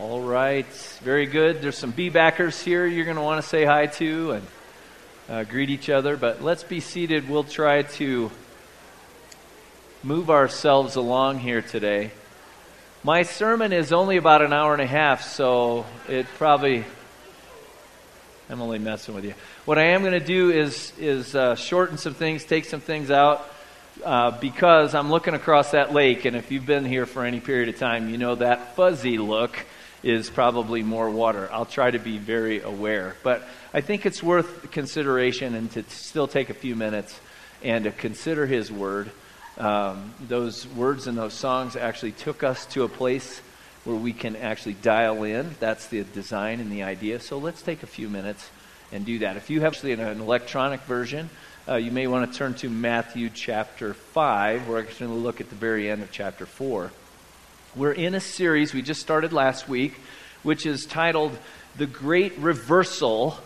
All right, very good. There's some B backers here you're going to want to say hi to and uh, greet each other, but let's be seated. We'll try to move ourselves along here today. My sermon is only about an hour and a half, so it probably. I'm only messing with you. What I am going to do is is uh, shorten some things, take some things out, uh, because I'm looking across that lake, and if you've been here for any period of time, you know that fuzzy look is probably more water. I'll try to be very aware. But I think it's worth consideration and to still take a few minutes and to consider His Word. Um, those words and those songs actually took us to a place where we can actually dial in. That's the design and the idea. So let's take a few minutes and do that. If you have an electronic version, uh, you may want to turn to Matthew chapter 5. We're actually going to look at the very end of chapter 4. We're in a series we just started last week, which is titled The Great Reversal.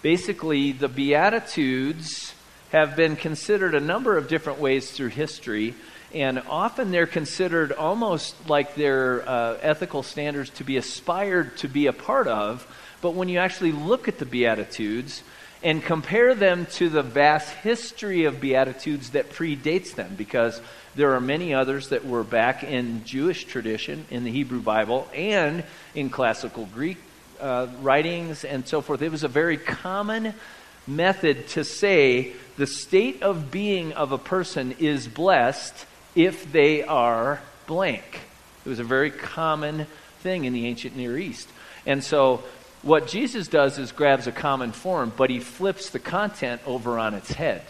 Basically, the Beatitudes have been considered a number of different ways through history, and often they're considered almost like their uh, ethical standards to be aspired to be a part of. But when you actually look at the Beatitudes, and compare them to the vast history of Beatitudes that predates them, because there are many others that were back in Jewish tradition, in the Hebrew Bible, and in classical Greek uh, writings and so forth. It was a very common method to say the state of being of a person is blessed if they are blank. It was a very common thing in the ancient Near East. And so what Jesus does is grabs a common form, but he flips the content over on its head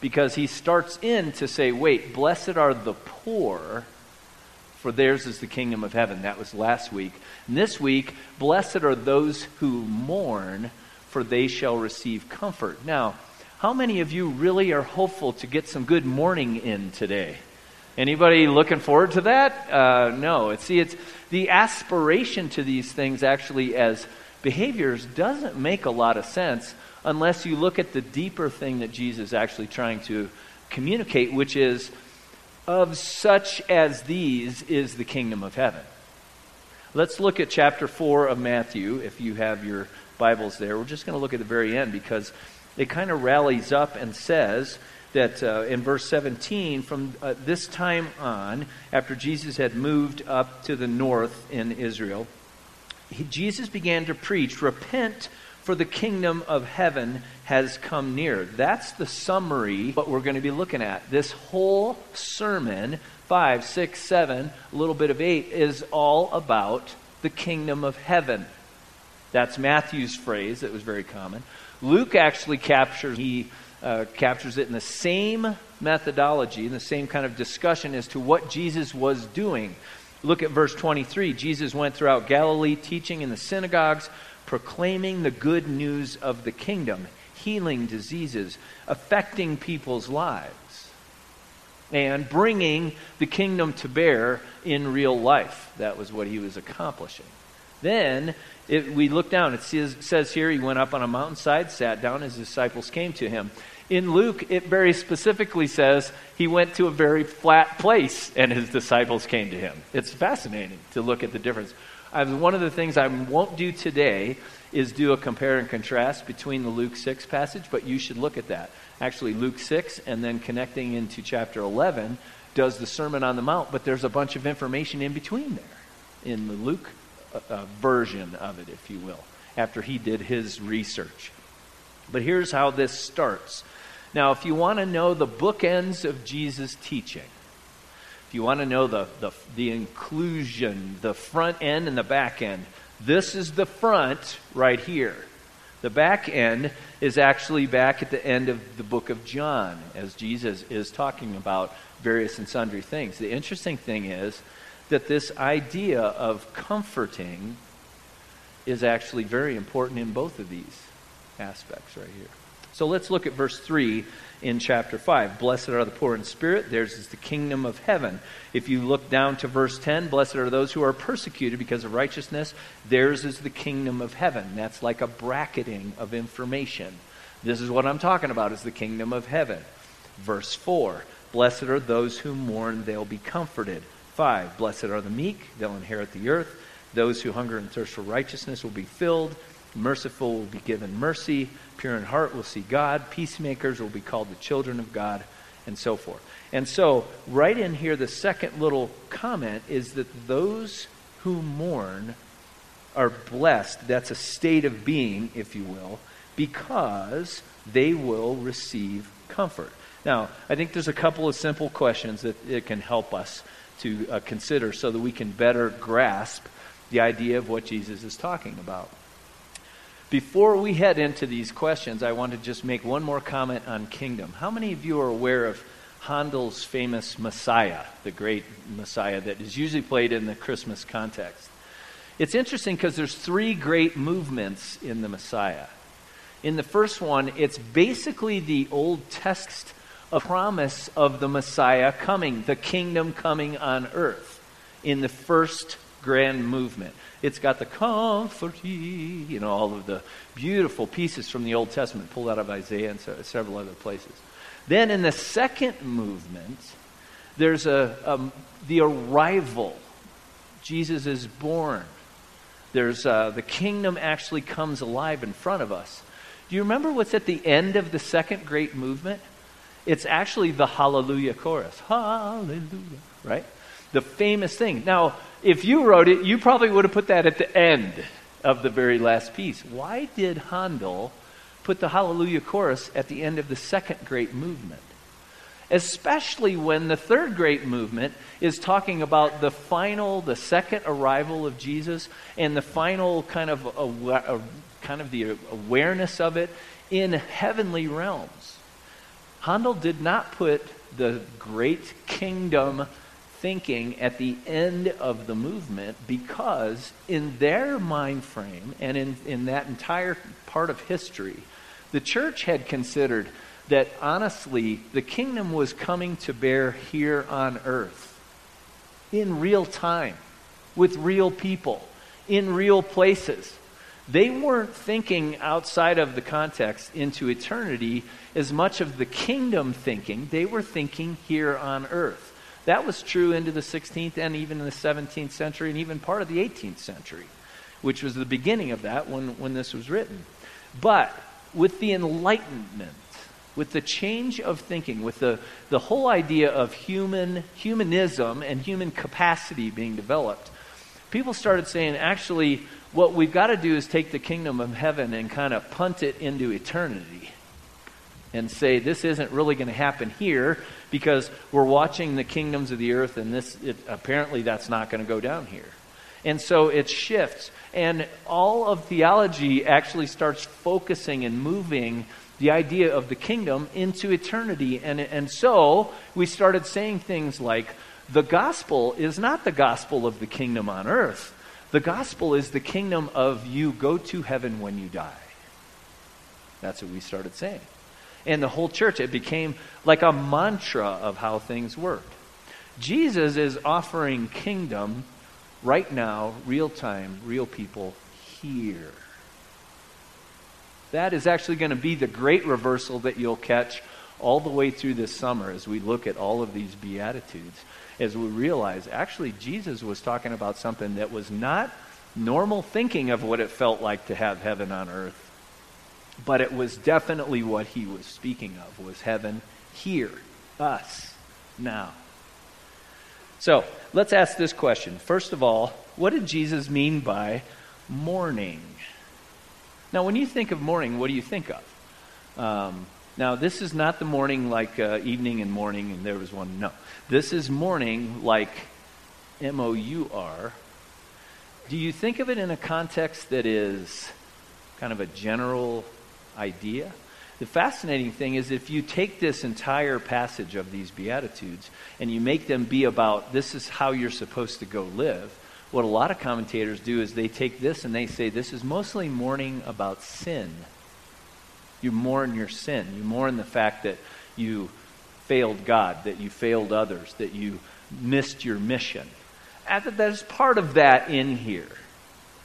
because he starts in to say, wait, blessed are the poor, for theirs is the kingdom of heaven. That was last week. And this week, blessed are those who mourn, for they shall receive comfort. Now, how many of you really are hopeful to get some good mourning in today? Anybody looking forward to that? Uh, no. See, it's the aspiration to these things actually as behaviors doesn't make a lot of sense unless you look at the deeper thing that Jesus is actually trying to communicate, which is, of such as these is the kingdom of heaven. Let's look at chapter 4 of Matthew, if you have your Bibles there. We're just going to look at the very end because it kind of rallies up and says that uh, in verse 17, from uh, this time on, after Jesus had moved up to the north in Israel, he, Jesus began to preach, Repent, for the kingdom of heaven has come near. That's the summary, what we're going to be looking at. This whole sermon, five, six, seven, a little bit of 8, is all about the kingdom of heaven. That's Matthew's phrase that was very common. Luke actually captures, he uh, captures it in the same methodology, in the same kind of discussion as to what Jesus was doing. Look at verse 23. Jesus went throughout Galilee, teaching in the synagogues proclaiming the good news of the kingdom, healing diseases, affecting people's lives, and bringing the kingdom to bear in real life. That was what he was accomplishing. Then it, we look down. It says, says here he went up on a mountainside, sat down, his disciples came to him. In Luke, it very specifically says he went to a very flat place and his disciples came to him. It's fascinating to look at the difference. I, one of the things I won't do today is do a compare and contrast between the Luke 6 passage, but you should look at that. Actually, Luke 6 and then connecting into chapter 11 does the Sermon on the Mount, but there's a bunch of information in between there in the Luke uh, uh, version of it, if you will, after he did his research. But here's how this starts. Now, if you want to know the bookends of Jesus' teaching, if you want to know the, the, the inclusion, the front end and the back end, this is the front right here. The back end is actually back at the end of the book of John as Jesus is talking about various and sundry things. The interesting thing is that this idea of comforting is actually very important in both of these aspects right here. So let's look at verse 3 in chapter 5. Blessed are the poor in spirit, theirs is the kingdom of heaven. If you look down to verse 10, blessed are those who are persecuted because of righteousness, theirs is the kingdom of heaven. That's like a bracketing of information. This is what I'm talking about is the kingdom of heaven. Verse 4, blessed are those who mourn, they'll be comforted. 5, blessed are the meek, they'll inherit the earth. Those who hunger and thirst for righteousness will be filled. Merciful will be given mercy. Pure in heart will see God. Peacemakers will be called the children of God, and so forth. And so, right in here, the second little comment is that those who mourn are blessed. That's a state of being, if you will, because they will receive comfort. Now, I think there's a couple of simple questions that it can help us to uh, consider so that we can better grasp the idea of what Jesus is talking about. Before we head into these questions, I want to just make one more comment on kingdom. How many of you are aware of Handel's famous Messiah, the great Messiah that is usually played in the Christmas context? It's interesting because there's three great movements in the Messiah. In the first one, it's basically the Old Text a promise of the Messiah coming, the kingdom coming on earth in the first grand movement. It's got the comforty, you know, all of the beautiful pieces from the Old Testament pulled out of Isaiah and several other places. Then in the second movement, there's a, um, the arrival. Jesus is born. There's uh, the kingdom actually comes alive in front of us. Do you remember what's at the end of the second great movement? It's actually the Hallelujah chorus. Hallelujah, right? The famous thing. Now, if you wrote it, you probably would have put that at the end of the very last piece. Why did Handel put the Hallelujah chorus at the end of the second great movement? Especially when the third great movement is talking about the final, the second arrival of Jesus and the final kind of, kind of the awareness of it in heavenly realms. Handel did not put the great kingdom thinking at the end of the movement because in their mind frame and in, in that entire part of history, the church had considered that honestly the kingdom was coming to bear here on earth in real time with real people in real places. They weren't thinking outside of the context into eternity as much of the kingdom thinking. They were thinking here on earth. That was true into the 16th and even in the 17th century and even part of the 18th century, which was the beginning of that when, when this was written. But with the Enlightenment, with the change of thinking, with the, the whole idea of human humanism and human capacity being developed, people started saying, actually, what we've got to do is take the kingdom of heaven and kind of punt it into eternity and say this isn't really going to happen here because we're watching the kingdoms of the earth and this it, apparently that's not going to go down here. And so it shifts and all of theology actually starts focusing and moving the idea of the kingdom into eternity. And, and so we started saying things like the gospel is not the gospel of the kingdom on earth. The gospel is the kingdom of you go to heaven when you die. That's what we started saying and the whole church. It became like a mantra of how things worked. Jesus is offering kingdom right now, real time, real people here. That is actually going to be the great reversal that you'll catch all the way through this summer as we look at all of these Beatitudes, as we realize actually Jesus was talking about something that was not normal thinking of what it felt like to have heaven on earth but it was definitely what he was speaking of was heaven here us now. So let's ask this question. First of all what did jesus mean by mourning? Now when you think of mourning what do you think of? Um, now this is not the morning like uh, evening and morning and there was one no. This is mourning like m-o-u-r do you think of it in a context that is kind of a general idea. The fascinating thing is if you take this entire passage of these Beatitudes and you make them be about this is how you're supposed to go live, what a lot of commentators do is they take this and they say this is mostly mourning about sin. You mourn your sin. You mourn the fact that you failed God, that you failed others, that you missed your mission. And there's part of that in here.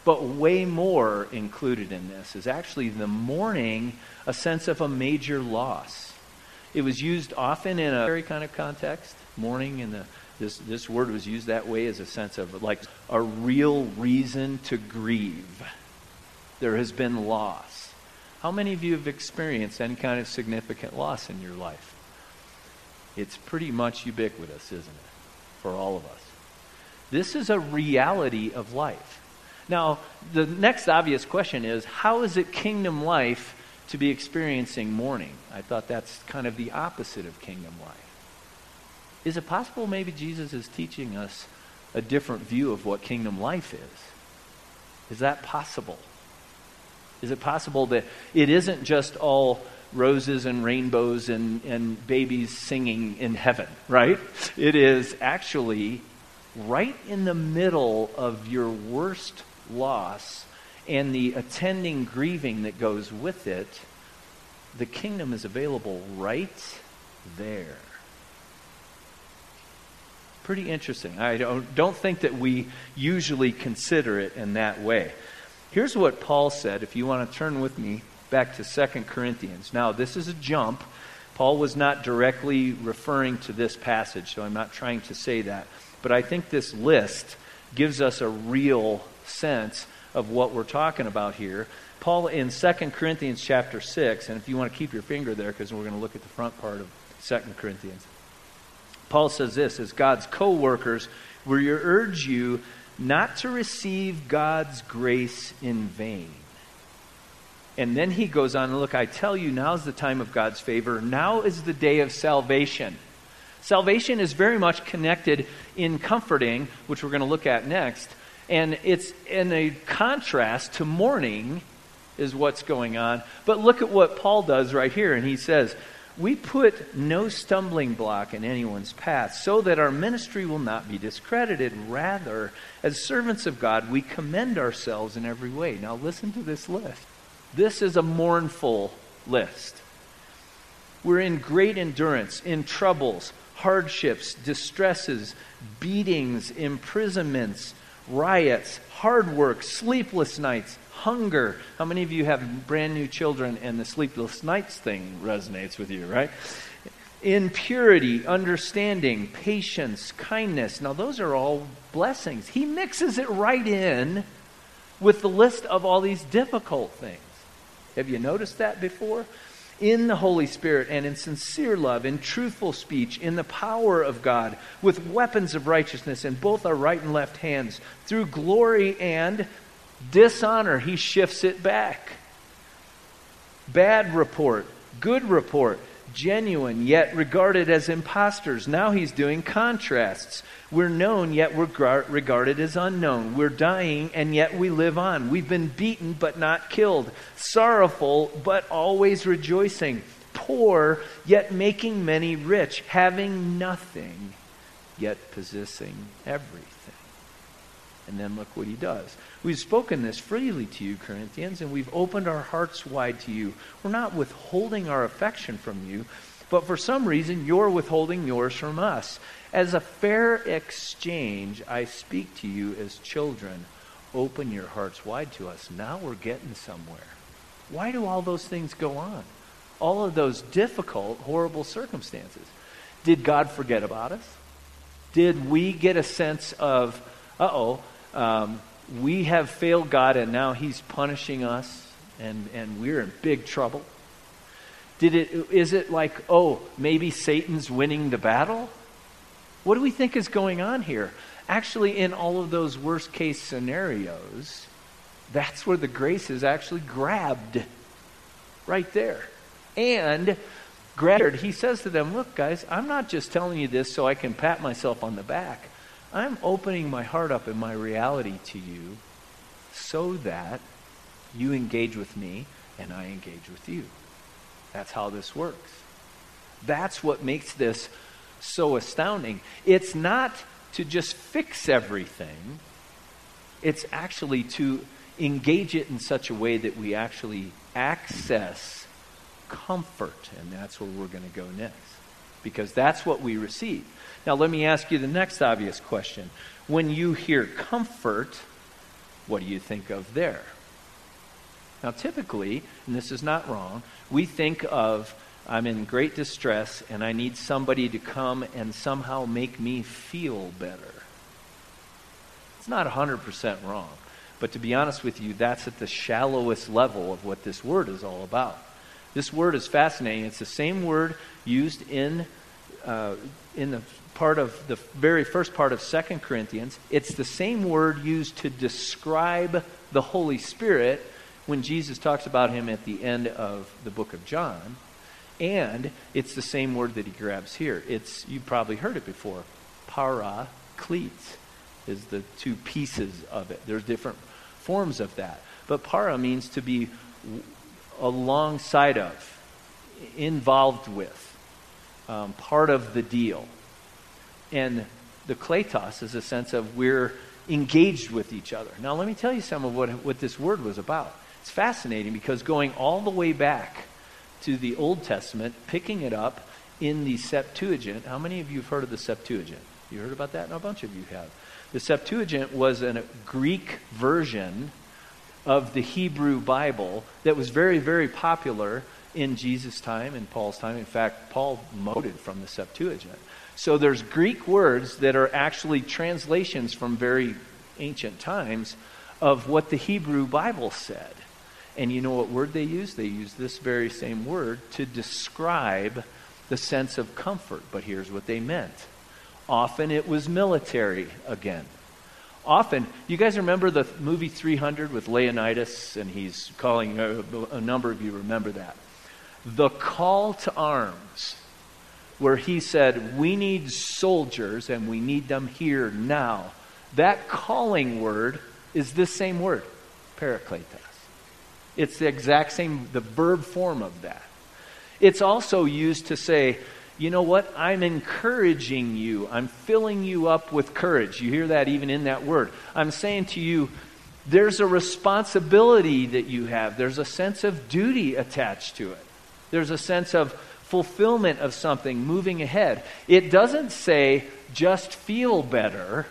But way more included in this is actually the mourning a sense of a major loss. It was used often in a very kind of context. Mourning in the this this word was used that way as a sense of like a real reason to grieve. There has been loss. How many of you have experienced any kind of significant loss in your life? It's pretty much ubiquitous, isn't it? For all of us. This is a reality of life. Now, the next obvious question is how is it kingdom life to be experiencing mourning? I thought that's kind of the opposite of kingdom life. Is it possible maybe Jesus is teaching us a different view of what kingdom life is? Is that possible? Is it possible that it isn't just all roses and rainbows and, and babies singing in heaven, right? It is actually right in the middle of your worst loss and the attending grieving that goes with it, the kingdom is available right there. Pretty interesting. I don't, don't think that we usually consider it in that way. Here's what Paul said, if you want to turn with me back to 2 Corinthians. Now, this is a jump. Paul was not directly referring to this passage, so I'm not trying to say that. But I think this list gives us a real sense of what we're talking about here. Paul in 2 Corinthians chapter 6, and if you want to keep your finger there because we're going to look at the front part of 2 Corinthians. Paul says this as God's co workers, we urge you not to receive God's grace in vain. And then he goes on, look, I tell you, now's the time of God's favor. Now is the day of salvation. Salvation is very much connected in comforting, which we're going to look at next. And it's in a contrast to mourning, is what's going on. But look at what Paul does right here. And he says, We put no stumbling block in anyone's path so that our ministry will not be discredited. Rather, as servants of God, we commend ourselves in every way. Now, listen to this list. This is a mournful list. We're in great endurance, in troubles, hardships, distresses, beatings, imprisonments, riots, hard work, sleepless nights, hunger. How many of you have brand new children and the sleepless nights thing resonates with you, right? Impurity, understanding, patience, kindness. Now, those are all blessings. He mixes it right in with the list of all these difficult things. Have you noticed that before? In the Holy Spirit and in sincere love, in truthful speech, in the power of God, with weapons of righteousness in both our right and left hands, through glory and dishonor. He shifts it back. Bad report, good report, genuine, yet regarded as impostors. Now he's doing contrasts. We're known, yet we're regarded as unknown. We're dying, and yet we live on. We've been beaten, but not killed. Sorrowful, but always rejoicing. Poor, yet making many rich. Having nothing, yet possessing everything. And then look what he does. We've spoken this freely to you, Corinthians, and we've opened our hearts wide to you. We're not withholding our affection from you, but for some reason you're withholding yours from us. As a fair exchange, I speak to you as children. Open your hearts wide to us. Now we're getting somewhere. Why do all those things go on? All of those difficult, horrible circumstances. Did God forget about us? Did we get a sense of, uh oh, um, we have failed God and now He's punishing us and, and we're in big trouble? Did it, is it like, oh, maybe Satan's winning the battle? What do we think is going on here? Actually, in all of those worst case scenarios, that's where the grace is actually grabbed. Right there. And grabbed. He says to them, Look, guys, I'm not just telling you this so I can pat myself on the back. I'm opening my heart up and my reality to you so that you engage with me and I engage with you. That's how this works. That's what makes this so astounding. It's not to just fix everything, it's actually to engage it in such a way that we actually access comfort. And that's where we're going to go next. Because that's what we receive. Now, let me ask you the next obvious question. When you hear comfort, what do you think of there? Now, typically, and this is not wrong, we think of I'm in great distress and I need somebody to come and somehow make me feel better. It's not 100% wrong. But to be honest with you, that's at the shallowest level of what this word is all about. This word is fascinating. It's the same word used in, uh, in the part of the very first part of Second Corinthians. It's the same word used to describe the Holy Spirit when Jesus talks about him at the end of the book of John. And it's the same word that he grabs here. It's you've probably heard it before. Para Paraclete is the two pieces of it. There's different forms of that. But para means to be alongside of, involved with, um, part of the deal. And the kletos is a sense of we're engaged with each other. Now, let me tell you some of what, what this word was about. It's fascinating because going all the way back to the Old Testament, picking it up in the Septuagint. How many of you have heard of the Septuagint? You heard about that? And a bunch of you have. The Septuagint was a Greek version of the Hebrew Bible that was very, very popular in Jesus' time in Paul's time. In fact, Paul moted from the Septuagint. So there's Greek words that are actually translations from very ancient times of what the Hebrew Bible said. And you know what word they use? They use this very same word to describe the sense of comfort. But here's what they meant. Often it was military again. Often, you guys remember the movie 300 with Leonidas, and he's calling, a, a number of you remember that. The call to arms where he said, We need soldiers and we need them here now. That calling word is this same word, parakletos. It's the exact same, the verb form of that. It's also used to say, you know what? I'm encouraging you. I'm filling you up with courage. You hear that even in that word. I'm saying to you, there's a responsibility that you have, there's a sense of duty attached to it, there's a sense of fulfillment of something, moving ahead. It doesn't say just feel better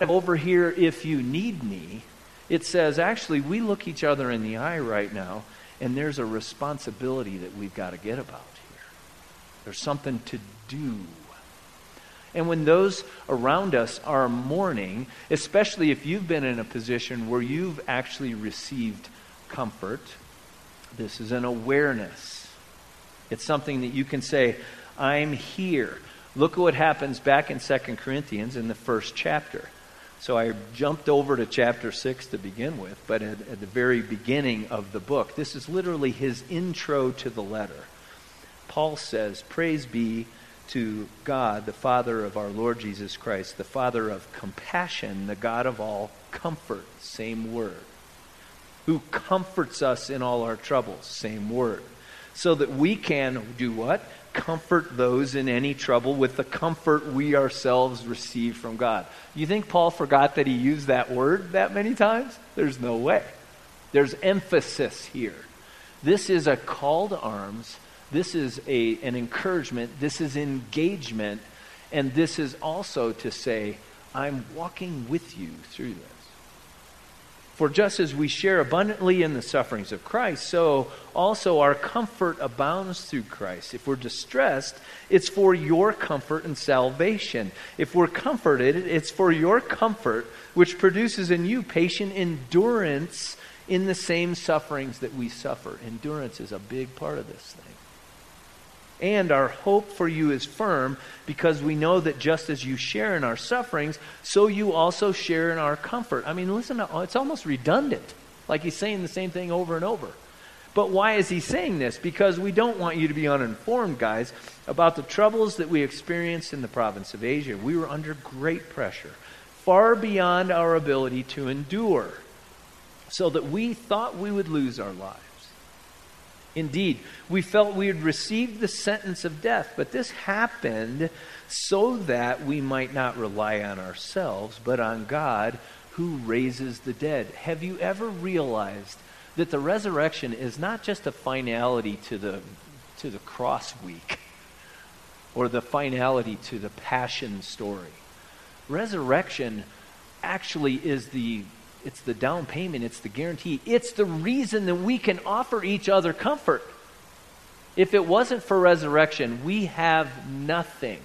over here if you need me. It says actually we look each other in the eye right now and there's a responsibility that we've got to get about here. There's something to do. And when those around us are mourning, especially if you've been in a position where you've actually received comfort, this is an awareness it's something that you can say, I'm here. Look at what happens back in 2 Corinthians in the first chapter. So I jumped over to chapter 6 to begin with, but at, at, the very beginning of the book, this is literally his intro to the letter. Paul says, Praise be to God, the Father of our Lord Jesus Christ, the Father of compassion, the God of all comfort, same word, who comforts us in all our troubles, same word so that we can do what? Comfort those in any trouble with the comfort we ourselves receive from God. You think Paul forgot that he used that word that many times? There's no way. There's emphasis here. This is a call to arms. This is a, an encouragement. This is engagement. And this is also to say, I'm walking with you through this. For just as we share abundantly in the sufferings of Christ, so also our comfort abounds through Christ. If we're distressed, it's for your comfort and salvation. If we're comforted, it's for your comfort, which produces in you patient endurance in the same sufferings that we suffer. Endurance is a big part of this thing. And our hope for you is firm because we know that just as you share in our sufferings, so you also share in our comfort. I mean, listen, to, it's almost redundant. Like he's saying the same thing over and over. But why is he saying this? Because we don't want you to be uninformed, guys, about the troubles that we experienced in the province of Asia. We were under great pressure, far beyond our ability to endure, so that we thought we would lose our lives. Indeed, we felt we had received the sentence of death, but this happened so that we might not rely on ourselves, but on God who raises the dead. Have you ever realized that the resurrection is not just a finality to the, to the cross week or the finality to the passion story? Resurrection actually is the it's the down payment, it's the guarantee, it's the reason that we can offer each other comfort. If it wasn't for resurrection, we have nothing.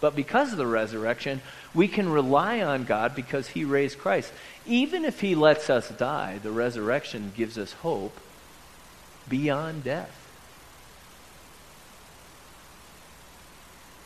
But because of the resurrection, we can rely on God because He raised Christ. Even if He lets us die, the resurrection gives us hope beyond death.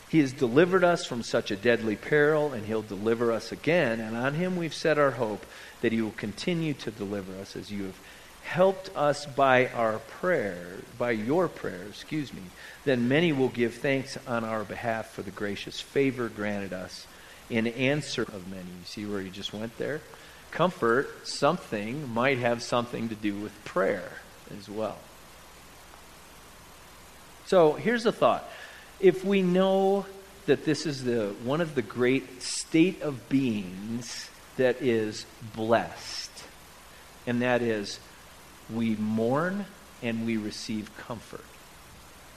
He has delivered us from such a deadly peril, and He'll deliver us again. And on Him we've set our hope that He will continue to deliver us as you have helped us by our prayer, by your prayer, excuse me. Then many will give thanks on our behalf for the gracious favor granted us in answer of many. You see where he just went there? Comfort, something, might have something to do with prayer as well. So here's a thought if we know that this is the one of the great state of beings that is blessed, and that is we mourn and we receive comfort,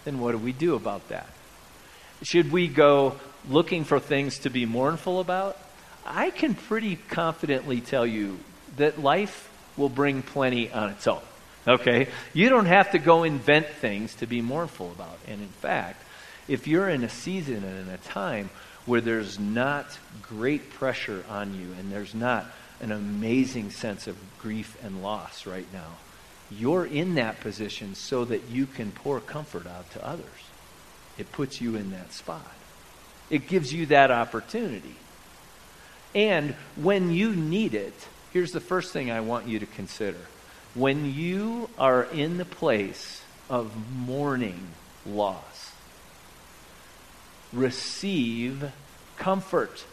then what do we do about that? Should we go looking for things to be mournful about? I can pretty confidently tell you that life will bring plenty on its own. Okay? You don't have to go invent things to be mournful about. And in fact, if you're in a season and in a time where there's not great pressure on you and there's not an amazing sense of grief and loss right now, you're in that position so that you can pour comfort out to others. It puts you in that spot. It gives you that opportunity. And when you need it, here's the first thing I want you to consider. When you are in the place of mourning loss, receive comfort.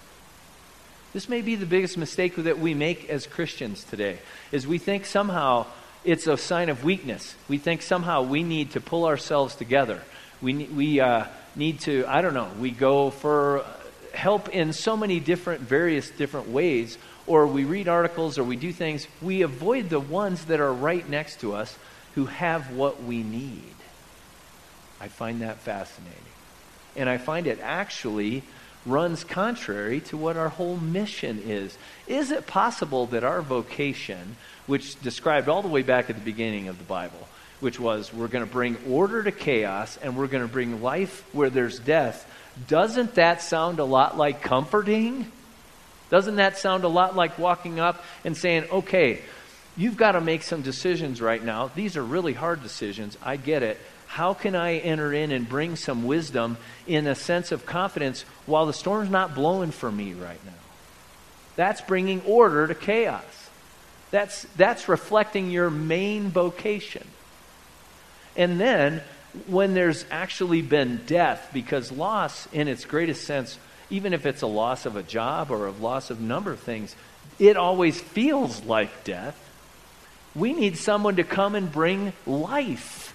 This may be the biggest mistake that we make as Christians today, is we think somehow it's a sign of weakness. We think somehow we need to pull ourselves together. We, we uh, need to, I don't know, we go for help in so many different, various different ways, or we read articles or we do things. We avoid the ones that are right next to us who have what we need. I find that fascinating. And I find it actually runs contrary to what our whole mission is. Is it possible that our vocation, which described all the way back at the beginning of the Bible, which was we're going to bring order to chaos and we're going to bring life where there's death, doesn't that sound a lot like comforting? Doesn't that sound a lot like walking up and saying, okay, you've got to make some decisions right now. These are really hard decisions. I get it how can I enter in and bring some wisdom in a sense of confidence while the storm's not blowing for me right now? That's bringing order to chaos. That's, that's reflecting your main vocation. And then, when there's actually been death, because loss, in its greatest sense, even if it's a loss of a job or a loss of number of things, it always feels like death. We need someone to come and bring life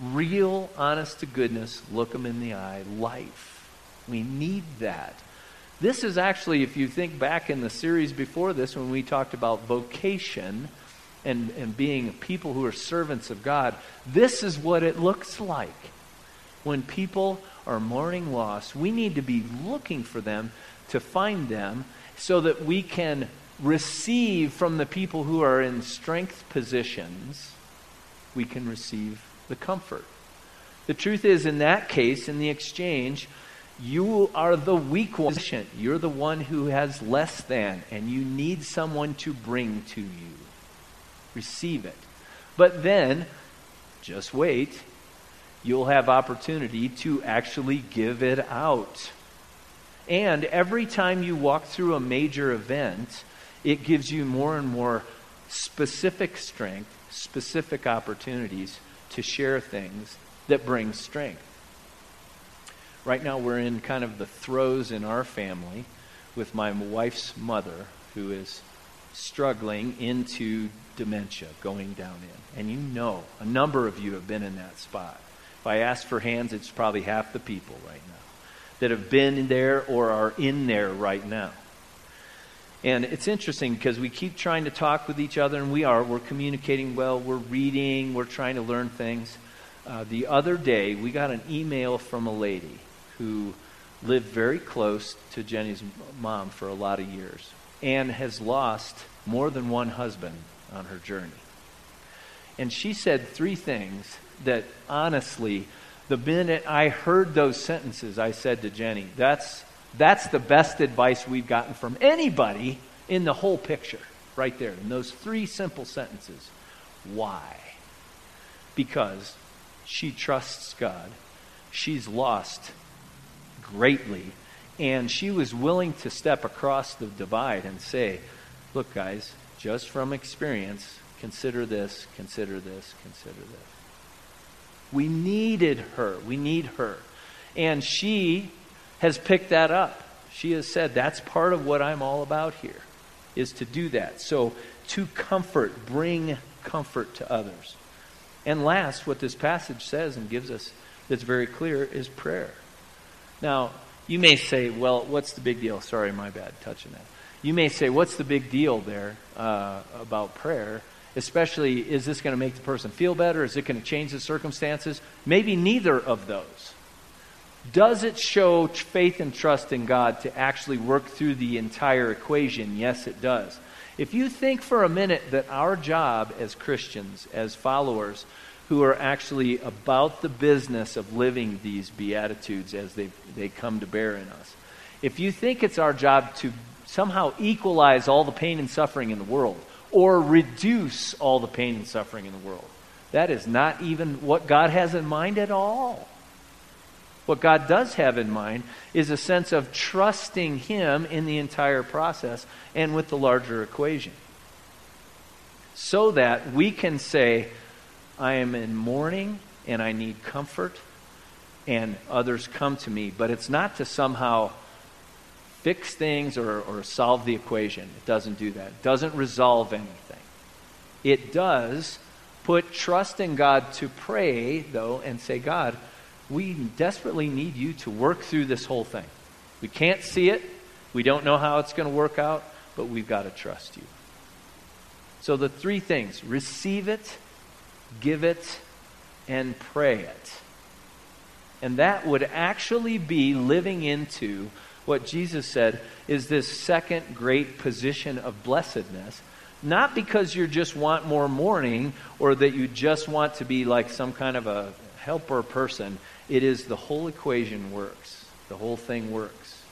real, honest to goodness, look them in the eye life. We need that. This is actually, if you think back in the series before this, when we talked about vocation and, and being people who are servants of God, this is what it looks like. When people are mourning loss, we need to be looking for them to find them so that we can receive from the people who are in strength positions, we can receive the comfort. The truth is, in that case, in the exchange, you are the weak one. You're the one who has less than, and you need someone to bring to you. Receive it. But then, just wait. You'll have opportunity to actually give it out. And every time you walk through a major event, it gives you more and more specific strength, specific opportunities to share things that bring strength. Right now, we're in kind of the throes in our family with my wife's mother, who is struggling into dementia, going down in. And you know, a number of you have been in that spot. If I ask for hands, it's probably half the people right now that have been there or are in there right now. And it's interesting because we keep trying to talk with each other, and we are. We're communicating well, we're reading, we're trying to learn things. Uh, the other day, we got an email from a lady who lived very close to Jenny's mom for a lot of years and has lost more than one husband on her journey. And she said three things that honestly, the minute I heard those sentences, I said to Jenny, that's, that's the best advice we've gotten from anybody in the whole picture, right there, in those three simple sentences. Why? Because she trusts God. She's lost greatly. And she was willing to step across the divide and say, Look, guys, just from experience, consider this, consider this, consider this. We needed her. We need her. And she has picked that up. She has said, That's part of what I'm all about here, is to do that. So, to comfort, bring comfort to others. And last, what this passage says and gives us that's very clear is prayer. Now, you may say, well, what's the big deal? Sorry, my bad, touching that. You may say, what's the big deal there uh, about prayer? Especially, is this going to make the person feel better? Is it going to change the circumstances? Maybe neither of those. Does it show faith and trust in God to actually work through the entire equation? Yes, it does. If you think for a minute that our job as Christians, as followers, who are actually about the business of living these Beatitudes as they, they come to bear in us, if you think it's our job to somehow equalize all the pain and suffering in the world or reduce all the pain and suffering in the world, that is not even what God has in mind at all. What God does have in mind is a sense of trusting Him in the entire process and with the larger equation. So that we can say, I am in mourning and I need comfort, and others come to me. But it's not to somehow fix things or, or solve the equation. It doesn't do that. It doesn't resolve anything. It does put trust in God to pray, though, and say, God, we desperately need you to work through this whole thing. We can't see it. We don't know how it's going to work out, but we've got to trust you. So the three things receive it, give it, and pray it. And that would actually be living into what Jesus said is this second great position of blessedness. Not because you just want more mourning or that you just want to be like some kind of a helper person. It is the whole equation works. The whole thing works.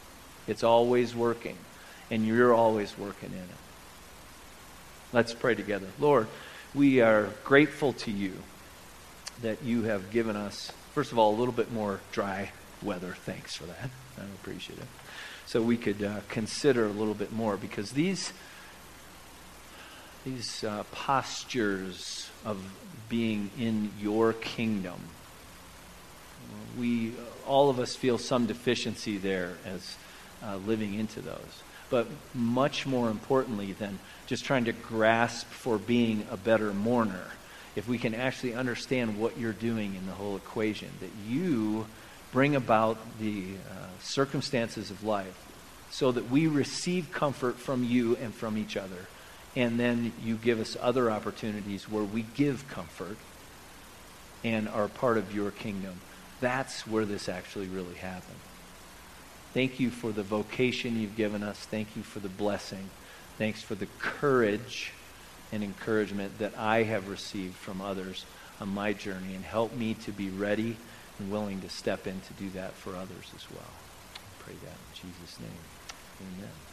It's always working, and you're always working in it. Let's pray together. Lord, we are grateful to you that you have given us, first of all, a little bit more dry weather. Thanks for that. I appreciate it. So we could uh, consider a little bit more because these these uh, postures of being in your kingdom we, all of us feel some deficiency there as uh, living into those. But much more importantly than just trying to grasp for being a better mourner, if we can actually understand what you're doing in the whole equation, that you bring about the uh, circumstances of life so that we receive comfort from you and from each other. And then you give us other opportunities where we give comfort and are part of your kingdom. That's where this actually really happened. Thank you for the vocation you've given us. Thank you for the blessing. Thanks for the courage and encouragement that I have received from others on my journey. And help me to be ready and willing to step in to do that for others as well. I pray that in Jesus' name. Amen.